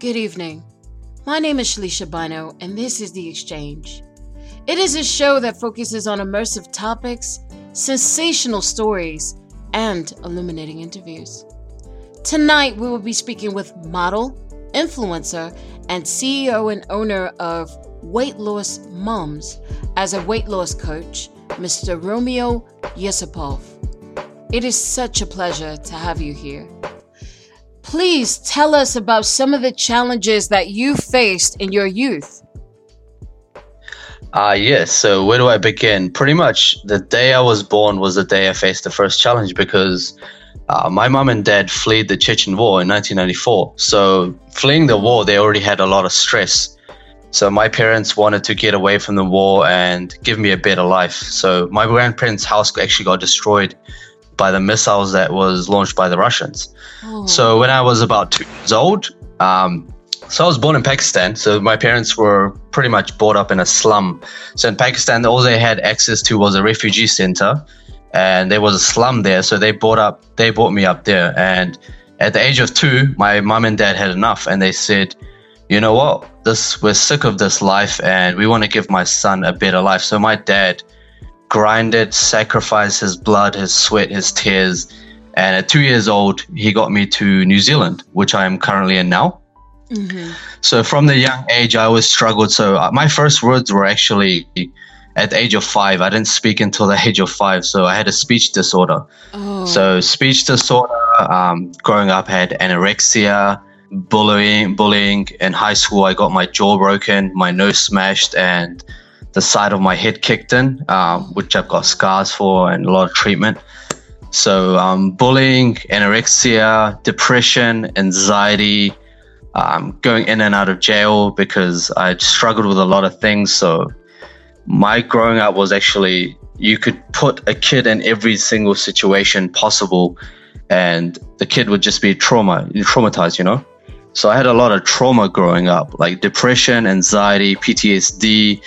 Good evening. My name is Shalisha Bino, and this is The Exchange. It is a show that focuses on immersive topics, sensational stories, and illuminating interviews. Tonight, we will be speaking with model, influencer, and CEO and owner of Weight Loss Moms as a weight loss coach, Mr. Romeo Yusupov. It is such a pleasure to have you here. Please tell us about some of the challenges that you faced in your youth. Ah, uh, yes. So where do I begin? Pretty much the day I was born was the day I faced the first challenge because uh, my mom and dad fled the Chechen War in 1994. So fleeing the war, they already had a lot of stress. So my parents wanted to get away from the war and give me a better life. So my grandparents' house actually got destroyed by the missiles that was launched by the Russians. Oh. So when I was about two years old, um, so I was born in Pakistan. So my parents were pretty much brought up in a slum. So in Pakistan, all they had access to was a refugee center, and there was a slum there. So they brought up, they brought me up there. And at the age of two, my mom and dad had enough, and they said, "You know what? This we're sick of this life, and we want to give my son a better life." So my dad grinded, sacrificed his blood, his sweat, his tears. And at two years old, he got me to New Zealand, which I am currently in now. Mm-hmm. So from the young age, I always struggled. So uh, my first words were actually at the age of five. I didn't speak until the age of five. So I had a speech disorder. Oh. So speech disorder, um, growing up, had anorexia, bullying, bullying. In high school, I got my jaw broken, my nose smashed, and the side of my head kicked in, um, which I've got scars for and a lot of treatment. So, um, bullying, anorexia, depression, anxiety, um, going in and out of jail because I struggled with a lot of things. So, my growing up was actually you could put a kid in every single situation possible, and the kid would just be trauma, traumatized, you know. So I had a lot of trauma growing up, like depression, anxiety, PTSD,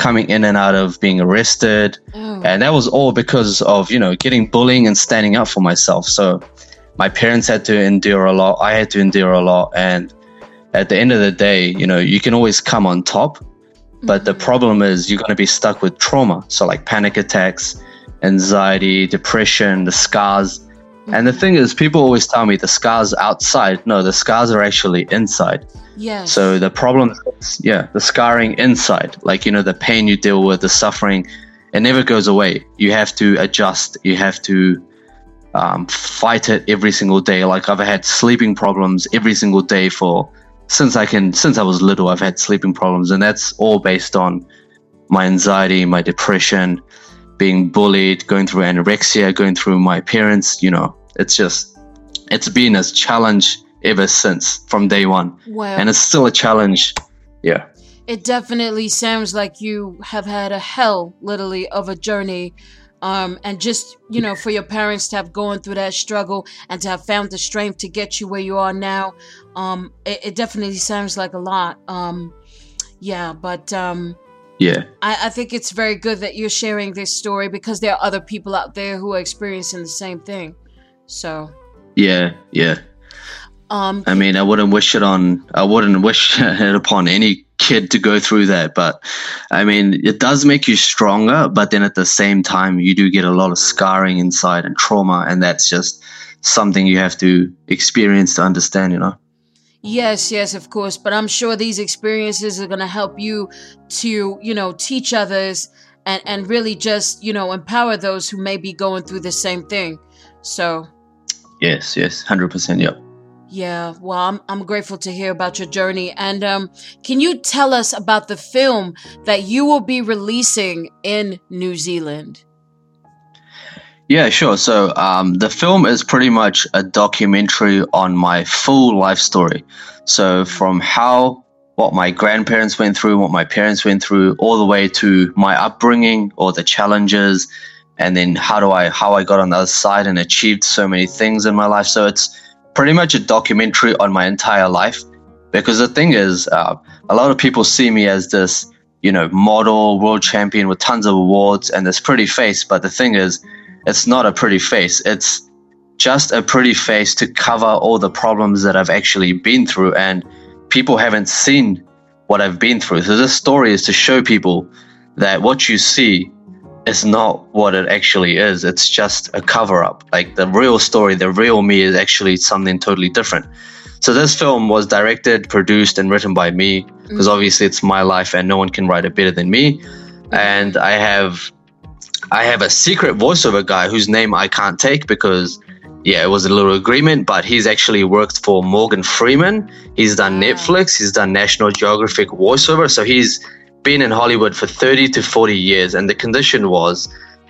coming in and out of being arrested. Oh. And that was all because of, you know, getting bullying and standing up for myself. So my parents had to endure a lot. I had to endure a lot. And at the end of the day, you know, you can always come on top. But the mm-hmm. problem is you're going to be stuck with trauma. So, like panic attacks, anxiety, depression, the scars. And the thing is, people always tell me the scars outside. No, the scars are actually inside. Yeah. So the problem is, yeah, the scarring inside, like, you know, the pain you deal with, the suffering, it never goes away. You have to adjust. You have to um, fight it every single day. Like I've had sleeping problems every single day for since I can since I was little. I've had sleeping problems, and that's all based on my anxiety, my depression, being bullied, going through anorexia, going through my parents. You know, it's just it's been a challenge ever since from day one. Wow. And it's still a challenge. Yeah. It definitely sounds like you have had a hell, literally, of a journey. Um, and just, you know, for your parents to have gone through that struggle and to have found the strength to get you where you are now, um, it, it definitely sounds like a lot. Um, yeah, but um, yeah, I, I think it's very good that you're sharing this story because there are other people out there who are experiencing the same thing. So, yeah, yeah. Um, I mean, I wouldn't wish it on. I wouldn't wish it upon any kid to go through that. But I mean, it does make you stronger. But then at the same time, you do get a lot of scarring inside and trauma, and that's just something you have to experience to understand. You know. Yes, yes, of course. But I'm sure these experiences are going to help you to, you know, teach others and and really just, you know, empower those who may be going through the same thing. So. Yes, yes, hundred percent. Yep. Yeah, well, I'm, I'm grateful to hear about your journey. And um, can you tell us about the film that you will be releasing in New Zealand? Yeah, sure. So um, the film is pretty much a documentary on my full life story. So from how what my grandparents went through, what my parents went through, all the way to my upbringing or the challenges, and then how do I how I got on the other side and achieved so many things in my life. So it's pretty much a documentary on my entire life. Because the thing is, uh, a lot of people see me as this, you know, model, world champion with tons of awards and this pretty face. But the thing is, it's not a pretty face. It's just a pretty face to cover all the problems that I've actually been through. And people haven't seen what I've been through. So this story is to show people that what you see is not what it actually is. It's just a cover up. Like the real story, the real me is actually something totally different. So this film was directed, produced, and written by me because mm-hmm. obviously it's my life and no one can write it better than me. And I have I have a secret voiceover guy whose name I can't take because yeah, it was a little agreement, but he's actually worked for Morgan Freeman. He's done Netflix, he's done National Geographic voiceover. So he's been in Hollywood for 30 to 40 years. And the condition was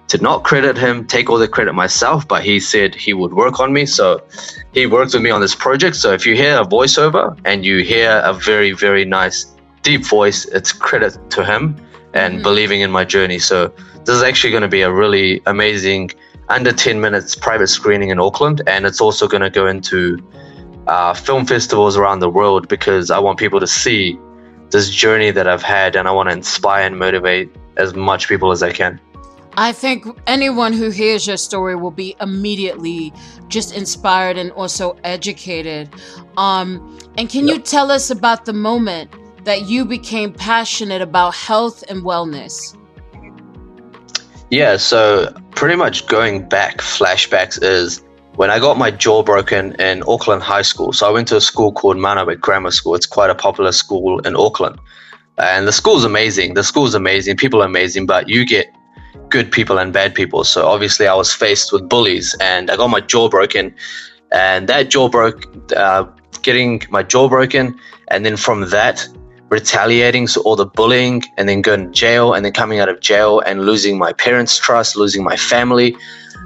to not credit him, take all the credit myself, but he said he would work on me. So he worked with me on this project. So if you hear a voiceover and you hear a very, very nice deep voice, it's credit to him and mm-hmm. believing in my journey. So this is actually going to be a really amazing under 10 minutes private screening in Auckland. And it's also going to go into uh, film festivals around the world because I want people to see this journey that I've had and I want to inspire and motivate as much people as I can. I think anyone who hears your story will be immediately just inspired and also educated. Um, and can yep. you tell us about the moment that you became passionate about health and wellness? Yeah, so pretty much going back, flashbacks is when I got my jaw broken in Auckland High School. So I went to a school called Marnowak Grammar School. It's quite a popular school in Auckland. And the school's amazing. The school's amazing. People are amazing, but you get good people and bad people. So obviously, I was faced with bullies, and I got my jaw broken. And that jaw broke, uh, getting my jaw broken, and then from that, retaliating, so all the bullying, and then going to jail, and then coming out of jail and losing my parents' trust, losing my family.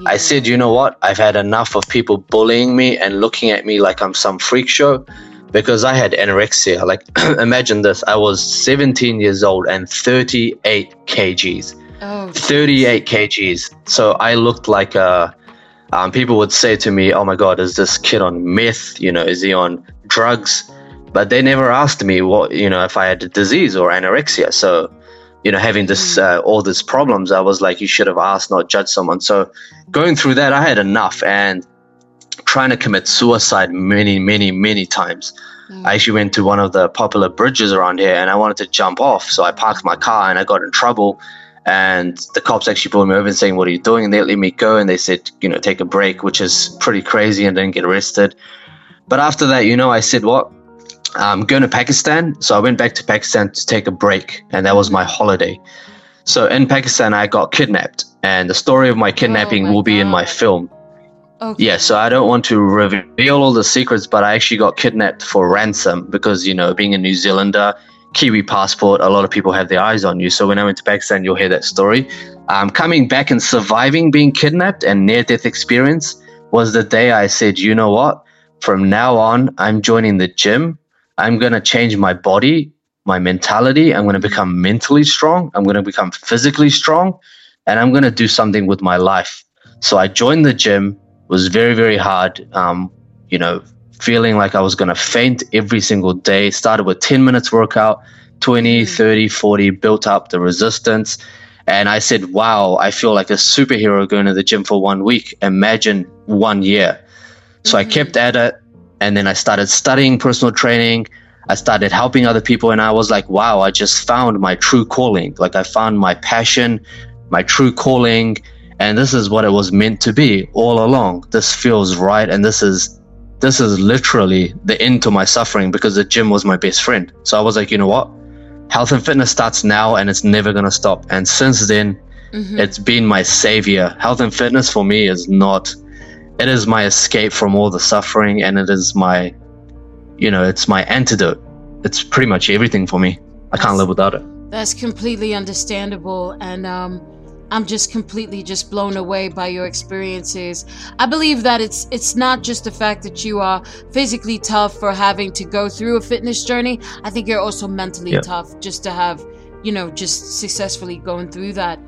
Yeah. I said, you know what? I've had enough of people bullying me and looking at me like I'm some freak show because I had anorexia. Like, imagine this I was 17 years old and 38 kgs. Oh, 38 kgs. So I looked like a. Um, people would say to me, "Oh my God, is this kid on meth? You know, is he on drugs?" but they never asked me what you know if I had a disease or anorexia. So, you know, having this hmm. uh, all these problems, I was like, you should have asked, not judged someone. So, going through that, I had enough and trying to commit suicide many, many, many times. Mm. I actually went to one of the popular bridges around here and I wanted to jump off. So I parked my car and I got in trouble. And the cops actually pulled me over and saying, What are you doing? And they let me go and they said, You know, take a break, which is pretty crazy and didn't get arrested. But after that, you know, I said, What? I'm going to Pakistan. So I went back to Pakistan to take a break, and that was my holiday. So in Pakistan, I got kidnapped, and the story of my kidnapping oh my will be God. in my film. Okay. Yeah, so I don't want to reveal all the secrets, but I actually got kidnapped for ransom because, you know, being a New Zealander, Kiwi passport, a lot of people have their eyes on you. So when I went to Pakistan, you'll hear that story. Um, coming back and surviving being kidnapped and near death experience was the day I said, you know what? From now on, I'm joining the gym I'm going to change my body, my mentality. I'm going to become mentally strong. I'm going to become physically strong. And I'm going to do something with my life. So I joined the gym. It was very, very hard. Um, you know, feeling like I was going to faint every single day. Started with 10 minutes workout, 20, mm. 30, 40, built up the resistance. And I said, wow, I feel like a superhero going to the gym for one week. Imagine one year. So. I kept at it and then I started studying personal training. I started helping other people, and I was like, wow, I just found my true calling. Like, I found my passion, my true calling, and this is what it was meant to be all along. This feels right, and this is this is literally the end to my suffering because the gym was my best friend. So I was like, you know what? Health and fitness starts now, and it's never gonna stop. And since then, mm-hmm. it's been my savior. Health and fitness for me is not it is my escape from all the suffering and it is my you know it's my antidote. It's pretty much everything for me. I can't live without it. That's completely understandable and um i'm just completely just blown away by your experiences. I believe that it's it's not just the fact that you are physically tough for having to go through a fitness journey. I think you're also mentally tough just to have you know just successfully going through that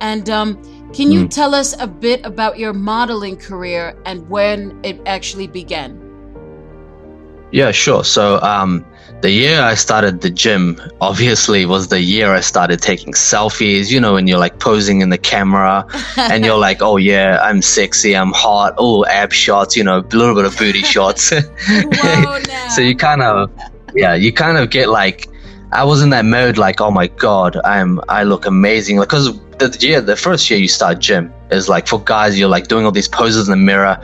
and um can you mm. tell us a bit about your modeling career and when it actually began? Yeah, sure. So, um, the year I started the gym, obviously, was the year I started taking selfies. You know, when you're like posing in the camera and you're like, oh, yeah, I'm sexy, I'm hot, oh, ab shots, you know, a little bit of booty shots. so, you kind of, yeah, you kind of get like, I was in that mode like, oh my god, I'm I look amazing. Because the year, the first year you start gym is like for guys, you're like doing all these poses in the mirror.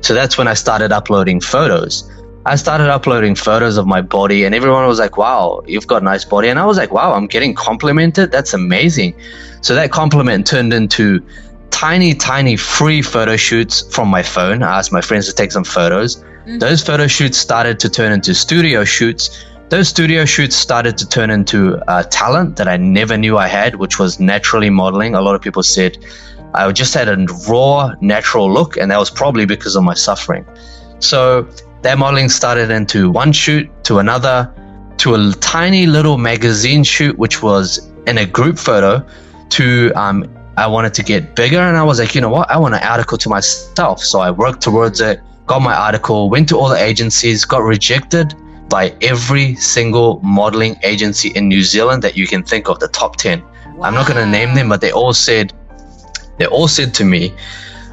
So that's when I started uploading photos. I started uploading photos of my body, and everyone was like, "Wow, you've got a nice body," and I was like, "Wow, I'm getting complimented. That's amazing." So that compliment turned into tiny, tiny free photo shoots from my phone. I asked my friends to take some photos. Mm-hmm. Those photo shoots started to turn into studio shoots. Those studio shoots started to turn into uh, talent that I never knew I had, which was naturally modeling. A lot of people said I just had a raw, natural look, and that was probably because of my suffering. So that modeling started into one shoot to another to a tiny little magazine shoot, which was in a group photo. To um, I wanted to get bigger, and I was like, you know what? I want an article to myself. So I worked towards it, got my article, went to all the agencies, got rejected by every single modeling agency in New Zealand that you can think of, the top 10. Wow. I'm not going to name them, but they all said, they all said to me,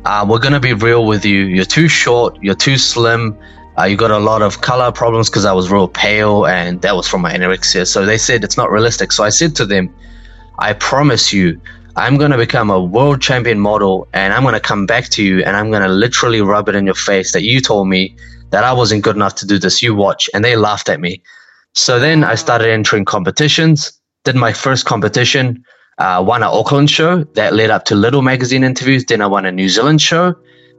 uh, we're going to be real with you. You're too short, you're too slim, uh, you got a lot of color problems because I was real pale and that was from my anorexia. So they said it's not realistic. So I said to them, I promise you, I'm going to become a world champion model and I'm going to come back to you and I'm going to literally rub it in your face that you told me that I wasn't good enough to do this. You watch. And they laughed at me. So then I started entering competitions, did my first competition, uh, won an Auckland show that led up to little magazine interviews. Then I won a New Zealand show.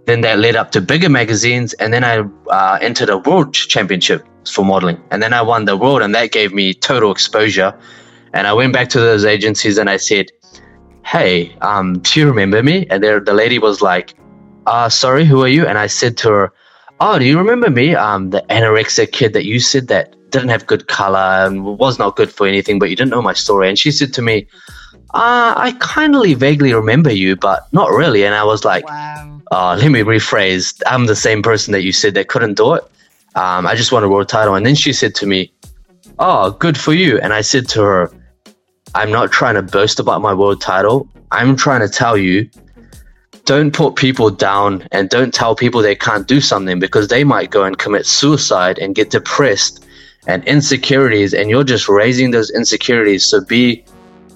Then that led up to bigger magazines, and then I uh, entered a world championship for modeling, and then I won the world, and that gave me total exposure. And I went back to those agencies and I said, "Hey, um, do you remember me?" And there, the lady was like, "Uh, sorry, who are you?" And I said to her, "Oh, do you remember me? Um, the anorexia kid that you said that didn't have good color and was not good for anything, but you didn't know my story." And she said to me, uh, I kindly vaguely remember you, but not really. And I was like, wow. uh, let me rephrase. I'm the same person that you said that couldn't do it. Um, I just want a world title. And then she said to me, oh, good for you. And I said to her, I'm not trying to boast about my world title. I'm trying to tell you, don't put people down and don't tell people they can't do something because they might go and commit suicide and get depressed and insecurities. And you're just raising those insecurities. So be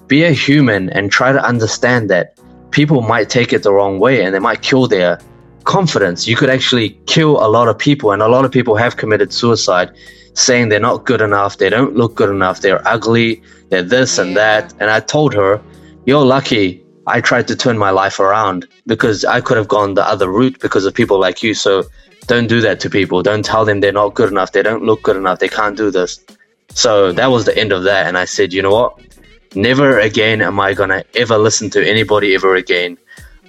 be a human and try to understand that people might take it the wrong way and they might kill their confidence. You could actually kill a lot of people, and a lot of people have committed suicide saying they're not good enough, they don't look good enough, they're ugly, they're this yeah. and that. And I told her, You're lucky I tried to turn my life around because I could have gone the other route because of people like you. So don't do that to people. Don't tell them they're not good enough, they don't look good enough, they can't do this. So that was the end of that. And I said, You know what? Never again am I going to ever listen to anybody ever again.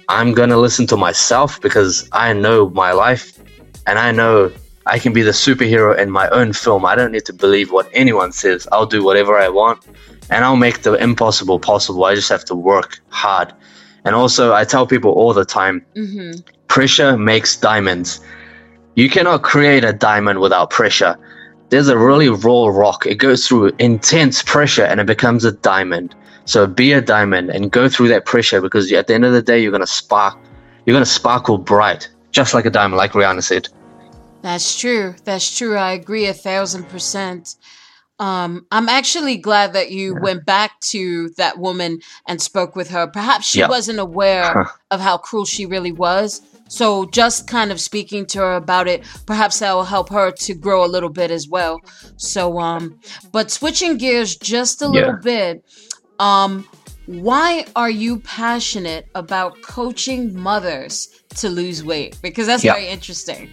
I'm going to listen to myself because I know my life and I know I can be the superhero in my own film. I don't need to believe what anyone says. I'll do whatever I want and I'll make the impossible possible. I just have to work hard. And also, I tell people all the time mm-hmm. pressure makes diamonds. You cannot create a diamond without pressure there's a really raw rock. It goes through intense pressure and it becomes a diamond. So be a diamond and go through that pressure because at the end of the day, you're going to spark. You're going to sparkle bright, just like a diamond, like Rihanna said. That's true. That's true. I agree a thousand percent. Um, I'm actually glad that you yeah. went back to that woman and spoke with her. Perhaps she yeah. wasn't aware of how cruel she really was. So just kind of speaking to her about it, perhaps that will help her to grow a little bit as well. So um but switching gears just a little bit, um why are you passionate about coaching mothers to lose weight? Because that's yeah. very interesting.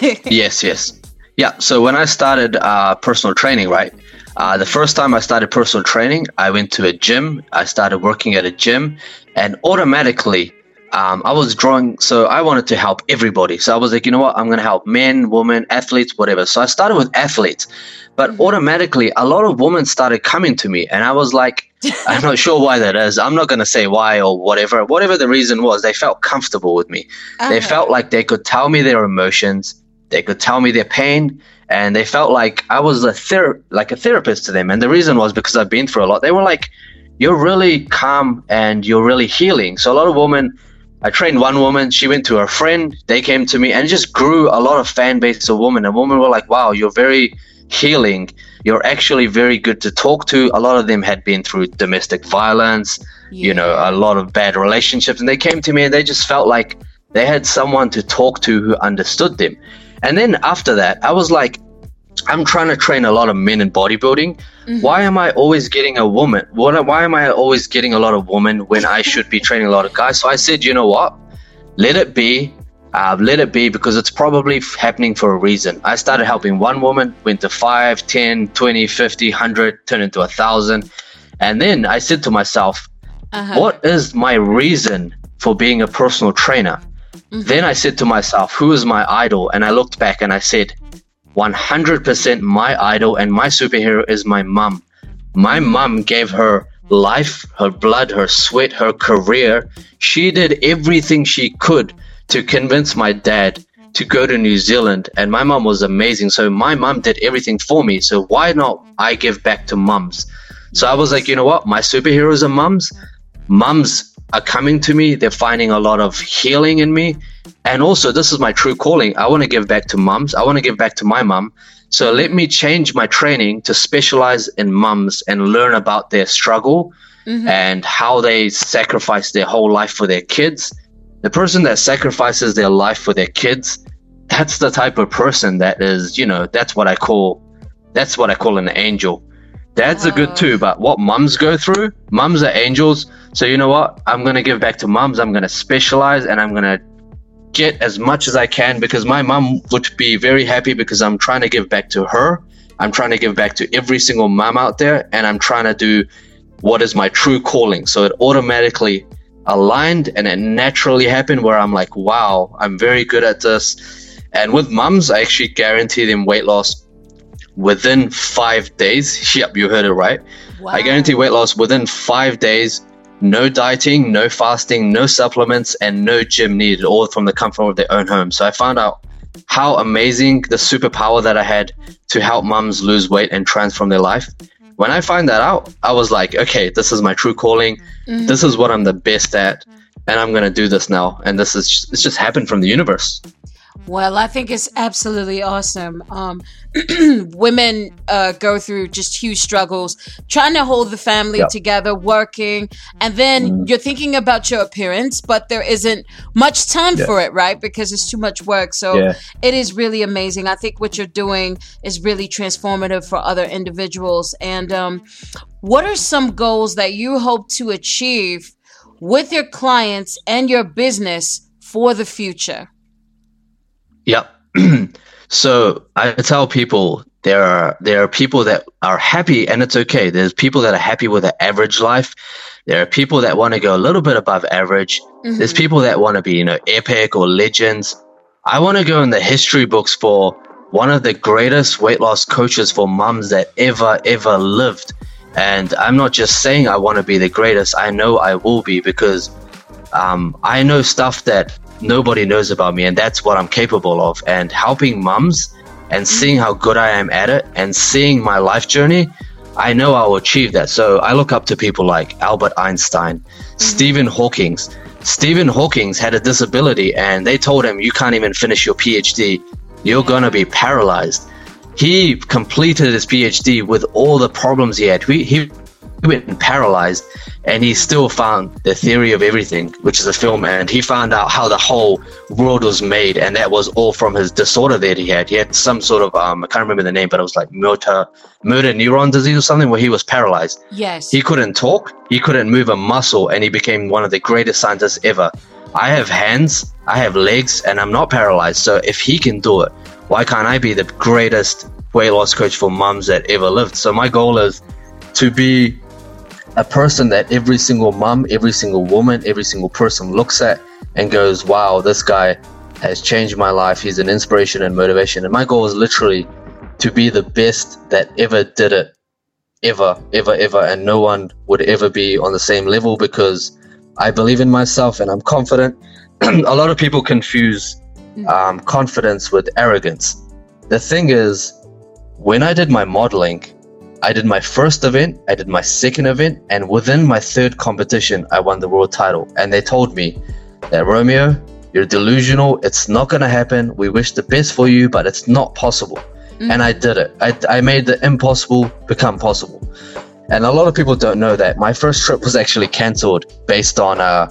yes, yes. Yeah, so when I started uh, personal training, right? Uh, the first time I started personal training, I went to a gym. I started working at a gym, and automatically um, I was drawing, so I wanted to help everybody. So I was like, you know what? I'm going to help men, women, athletes, whatever. So I started with athletes, but mm-hmm. automatically a lot of women started coming to me, and I was like, I'm not sure why that is. I'm not going to say why or whatever. Whatever the reason was, they felt comfortable with me. Uh-huh. They felt like they could tell me their emotions, they could tell me their pain, and they felt like I was a ther- like a therapist to them. And the reason was because I've been through a lot. They were like, "You're really calm and you're really healing." So a lot of women I trained one woman. She went to her friend. They came to me and just grew a lot of fan base of women. And women were like, wow, you're very healing. You're actually very good to talk to. A lot of them had been through domestic violence, yeah. you know, a lot of bad relationships. And they came to me and they just felt like they had someone to talk to who understood them. And then after that, I was like, I'm trying to train a lot of men in bodybuilding. Mm-hmm. Why am I always getting a woman? What, why am I always getting a lot of women when I should be training a lot of guys? So I said, you know what? Let it be. Uh, let it be because it's probably f- happening for a reason. I started helping one woman, went to 5, 10, 20, 50, 100, turned into a thousand. And then I said to myself, uh-huh. what is my reason for being a personal trainer? Mm-hmm. Then I said to myself, who is my idol? And I looked back and I said, 100% my idol and my superhero is my mom. My mom gave her life, her blood, her sweat, her career. She did everything she could to convince my dad to go to New Zealand. And my mom was amazing. So my mom did everything for me. So why not I give back to mums? So I was like, you know what? My superheroes are mums. Mums are coming to me. They're finding a lot of healing in me. And also, this is my true calling. I want to give back to mums. I want to give back to my mum. So let me change my training to specialize in mums and learn about their struggle mm-hmm. and how they sacrifice their whole life for their kids. The person that sacrifices their life for their kids, that's the type of person that is, you know, that's what I call that's what I call an angel. Dads wow. are good too, but what mums go through, mums are angels. So you know what? I'm gonna give back to mums. I'm gonna specialize and I'm gonna get as much as I can because my mom would be very happy because I'm trying to give back to her. I'm trying to give back to every single mom out there and I'm trying to do what is my true calling. So it automatically aligned and it naturally happened where I'm like, wow, I'm very good at this. And with mums, I actually guarantee them weight loss within five days. Yep, you heard it right. Wow. I guarantee weight loss within five days no dieting, no fasting, no supplements, and no gym needed, all from the comfort of their own home. So I found out how amazing the superpower that I had to help moms lose weight and transform their life. When I find that out, I was like, okay, this is my true calling. Mm-hmm. This is what I'm the best at, and I'm gonna do this now. And this is just, it's just happened from the universe. Well, I think it's absolutely awesome. Um, women uh, go through just huge struggles trying to hold the family yep. together, working, and then mm. you're thinking about your appearance, but there isn't much time yeah. for it, right? Because it's too much work. So yeah. it is really amazing. I think what you're doing is really transformative for other individuals. And um, what are some goals that you hope to achieve with your clients and your business for the future? Yep. so I tell people there are there are people that are happy and it's okay. There's people that are happy with an average life. There are people that want to go a little bit above average. Mm-hmm. There's people that want to be, you know, epic or legends. I want to go in the history books for one of the greatest weight loss coaches for mums that ever, ever lived. And I'm not just saying I want to be the greatest. I know I will be because um, I know stuff that nobody knows about me, and that's what I'm capable of. And helping mums and mm-hmm. seeing how good I am at it and seeing my life journey, I know I'll achieve that. So I look up to people like Albert Einstein, mm-hmm. Stephen Hawking. Stephen Hawking had a disability, and they told him, You can't even finish your PhD. You're going to be paralyzed. He completed his PhD with all the problems he had. He, he went paralyzed and he still found the theory of everything which is a film and he found out how the whole world was made and that was all from his disorder that he had. He had some sort of um, i can't remember the name but it was like motor motor neuron disease or something where he was paralyzed. Yes. He couldn't talk he couldn't move a muscle and he became one of the greatest scientists ever. I have hands i have legs and i'm not paralyzed so if he can do it why can't i be the greatest weight loss coach for mums that ever lived? So my goal is to be a person that every single mom, every single woman, every single person looks at and goes, wow, this guy has changed my life. He's an inspiration and motivation. And my goal is literally to be the best that ever did it, ever, ever, ever. And no one would ever be on the same level because I believe in myself and I'm confident. a lot of people confuse um, confidence with arrogance. The thing is, when I did my modeling, I did my first event, I did my second event, and within my third competition, I won the world title. And they told me that Romeo, you're delusional. It's not going to happen. We wish the best for you, but it's not possible. mm-hmm. and I did it. I, I made the impossible become possible. And a lot of people don't know that my first trip was actually cancelled based on a,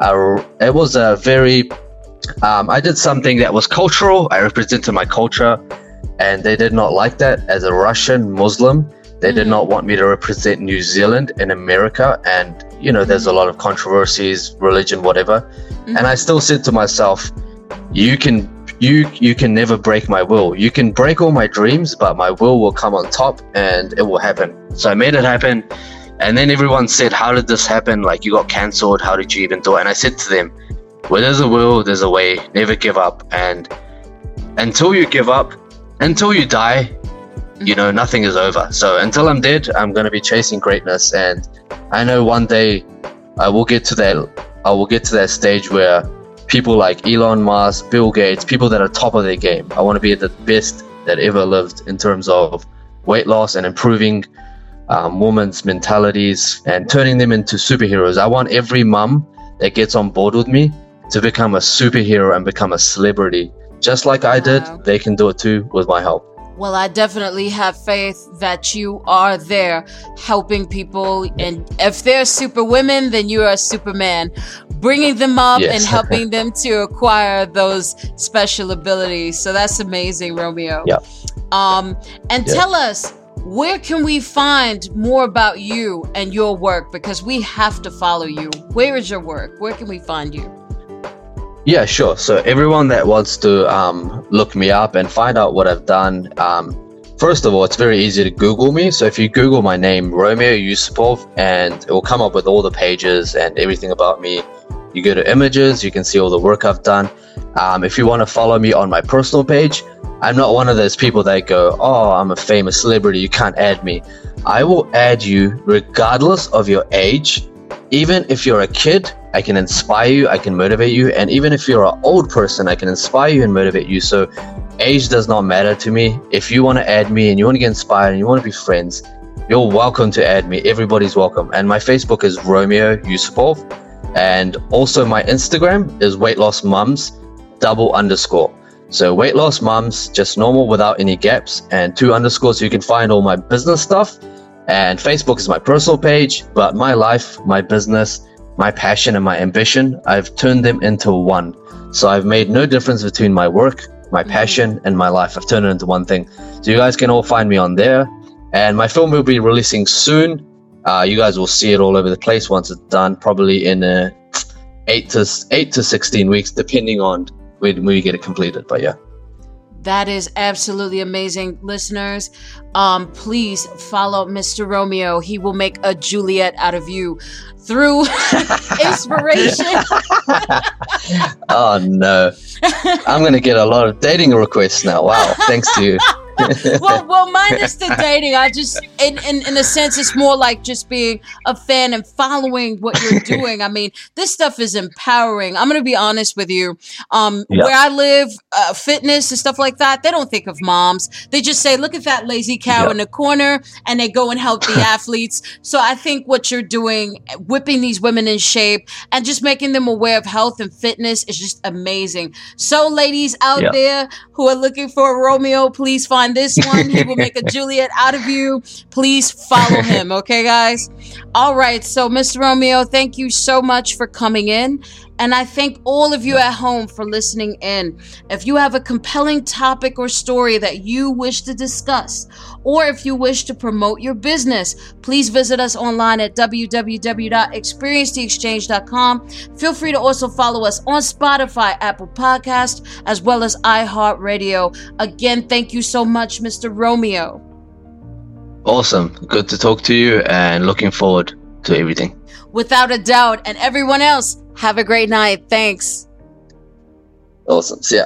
a it was a very um, I did something that was cultural. I represented my culture, and they did not like that. As a Russian Muslim, they mm. did not want me to represent New Zealand in America. And you know, there's a lot of controversies, religion, whatever. Mm-hmm. And I still said to myself, "You can you you can never break my will. You can break all my dreams, but my will will come on top and it will happen. So I made it happen. And then everyone said, How did this happen? Like you got cancelled, how did you even do it? And I said to them, Where there's a will, there's a way. Never give up. And until you give up, until you die, you know, nothing is over. So until I'm dead, I'm gonna be chasing greatness and I know one day I will get to that I will get to that stage where people like Elon Musk, Bill Gates, people that are top of their game. I want to be the best that ever lived in terms of weight loss and improving um, women's mentalities and turning them into superheroes. I want every mum that gets on board with me to become a superhero and become a celebrity. Just like I did, they can do it too with my help. Well, I definitely have faith that you are there helping people. And if they're super women, then you are a superman, bringing them up yes. and helping them to acquire those special abilities. So that's amazing, Romeo. Yeah. Um, and tell us, where can we find more about you and your work? Because we have to follow you. Where is your work? Where can we find you? Yeah, sure. So everyone that wants to um, look me up and find out what I've done, um, first of all, it's very easy to Google me. So if you Google my name, Romeo Yusupov, and it will come up with all the pages and everything about me. You go to images, you can see all the work I've done. Um, if you want to follow me on my personal page, I'm not one of those people that go, "Oh, I'm a famous celebrity, you can't add me." I will add you regardless of your age, even if you're a kid I can inspire you, I can motivate you, and even if you're an old person, I can inspire you and motivate you. So, age does not matter to me. If you want to add me and you want to get inspired and you want to be friends, you're welcome to add me. Everybody's welcome. And my Facebook is Romeo Yusupov, and also my Instagram is weight loss mums double underscore. So weight loss mums, just normal without any gaps, and two underscores. So you can find all my business stuff. And Facebook is my personal page, but my life, my business my passion and my ambition, I've turned them into one. So I've made no difference between my work, my mm-hmm. passion, and my life. I've turned it into one thing. So you guys can all find me on there. And my film will be releasing soon. Uh, you guys will see it all over the place once it's done, probably in uh, eight to eight to sixteen weeks, depending on when we get it completed. But yeah. That is absolutely amazing, listeners. Um, please follow Mr. Romeo. He will make a Juliet out of you through inspiration. oh no. I'm gonna get a lot of dating requests now. Wow. Thanks to you. Well, well, minus the dating. I just, in, in in a sense, it's more like just being a fan and following what you're doing. I mean, this stuff is empowering. I'm gonna be honest with you. Um, yeah. where I live, uh, fitness and stuff like that, they don't think of moms. They just say, "Look at that lazy cow yeah. in the corner," and they go and help the athletes. So I think what you're doing, whipping these women in shape and just making them aware of health and fitness, is just amazing. So, ladies out yeah. there who are looking for a Romeo, please find on this one. He will make a Juliet out of you. Please follow him, okay, guys? All right. So, Mr. Romeo, thank you so much for coming in. And I thank all of you at home for listening in. If you have a compelling topic or story that you wish to discuss, or if you wish to promote your business, please visit us online at www.experiencetheexchange.com. Feel free to also follow us on Spotify, Apple Podcast, as well as iHeartRadio. Again, thank you so much, Mr. Romeo. Awesome. Good to talk to you and looking forward to everything. Without a doubt. And everyone else, have a great night. Thanks. Awesome. See ya.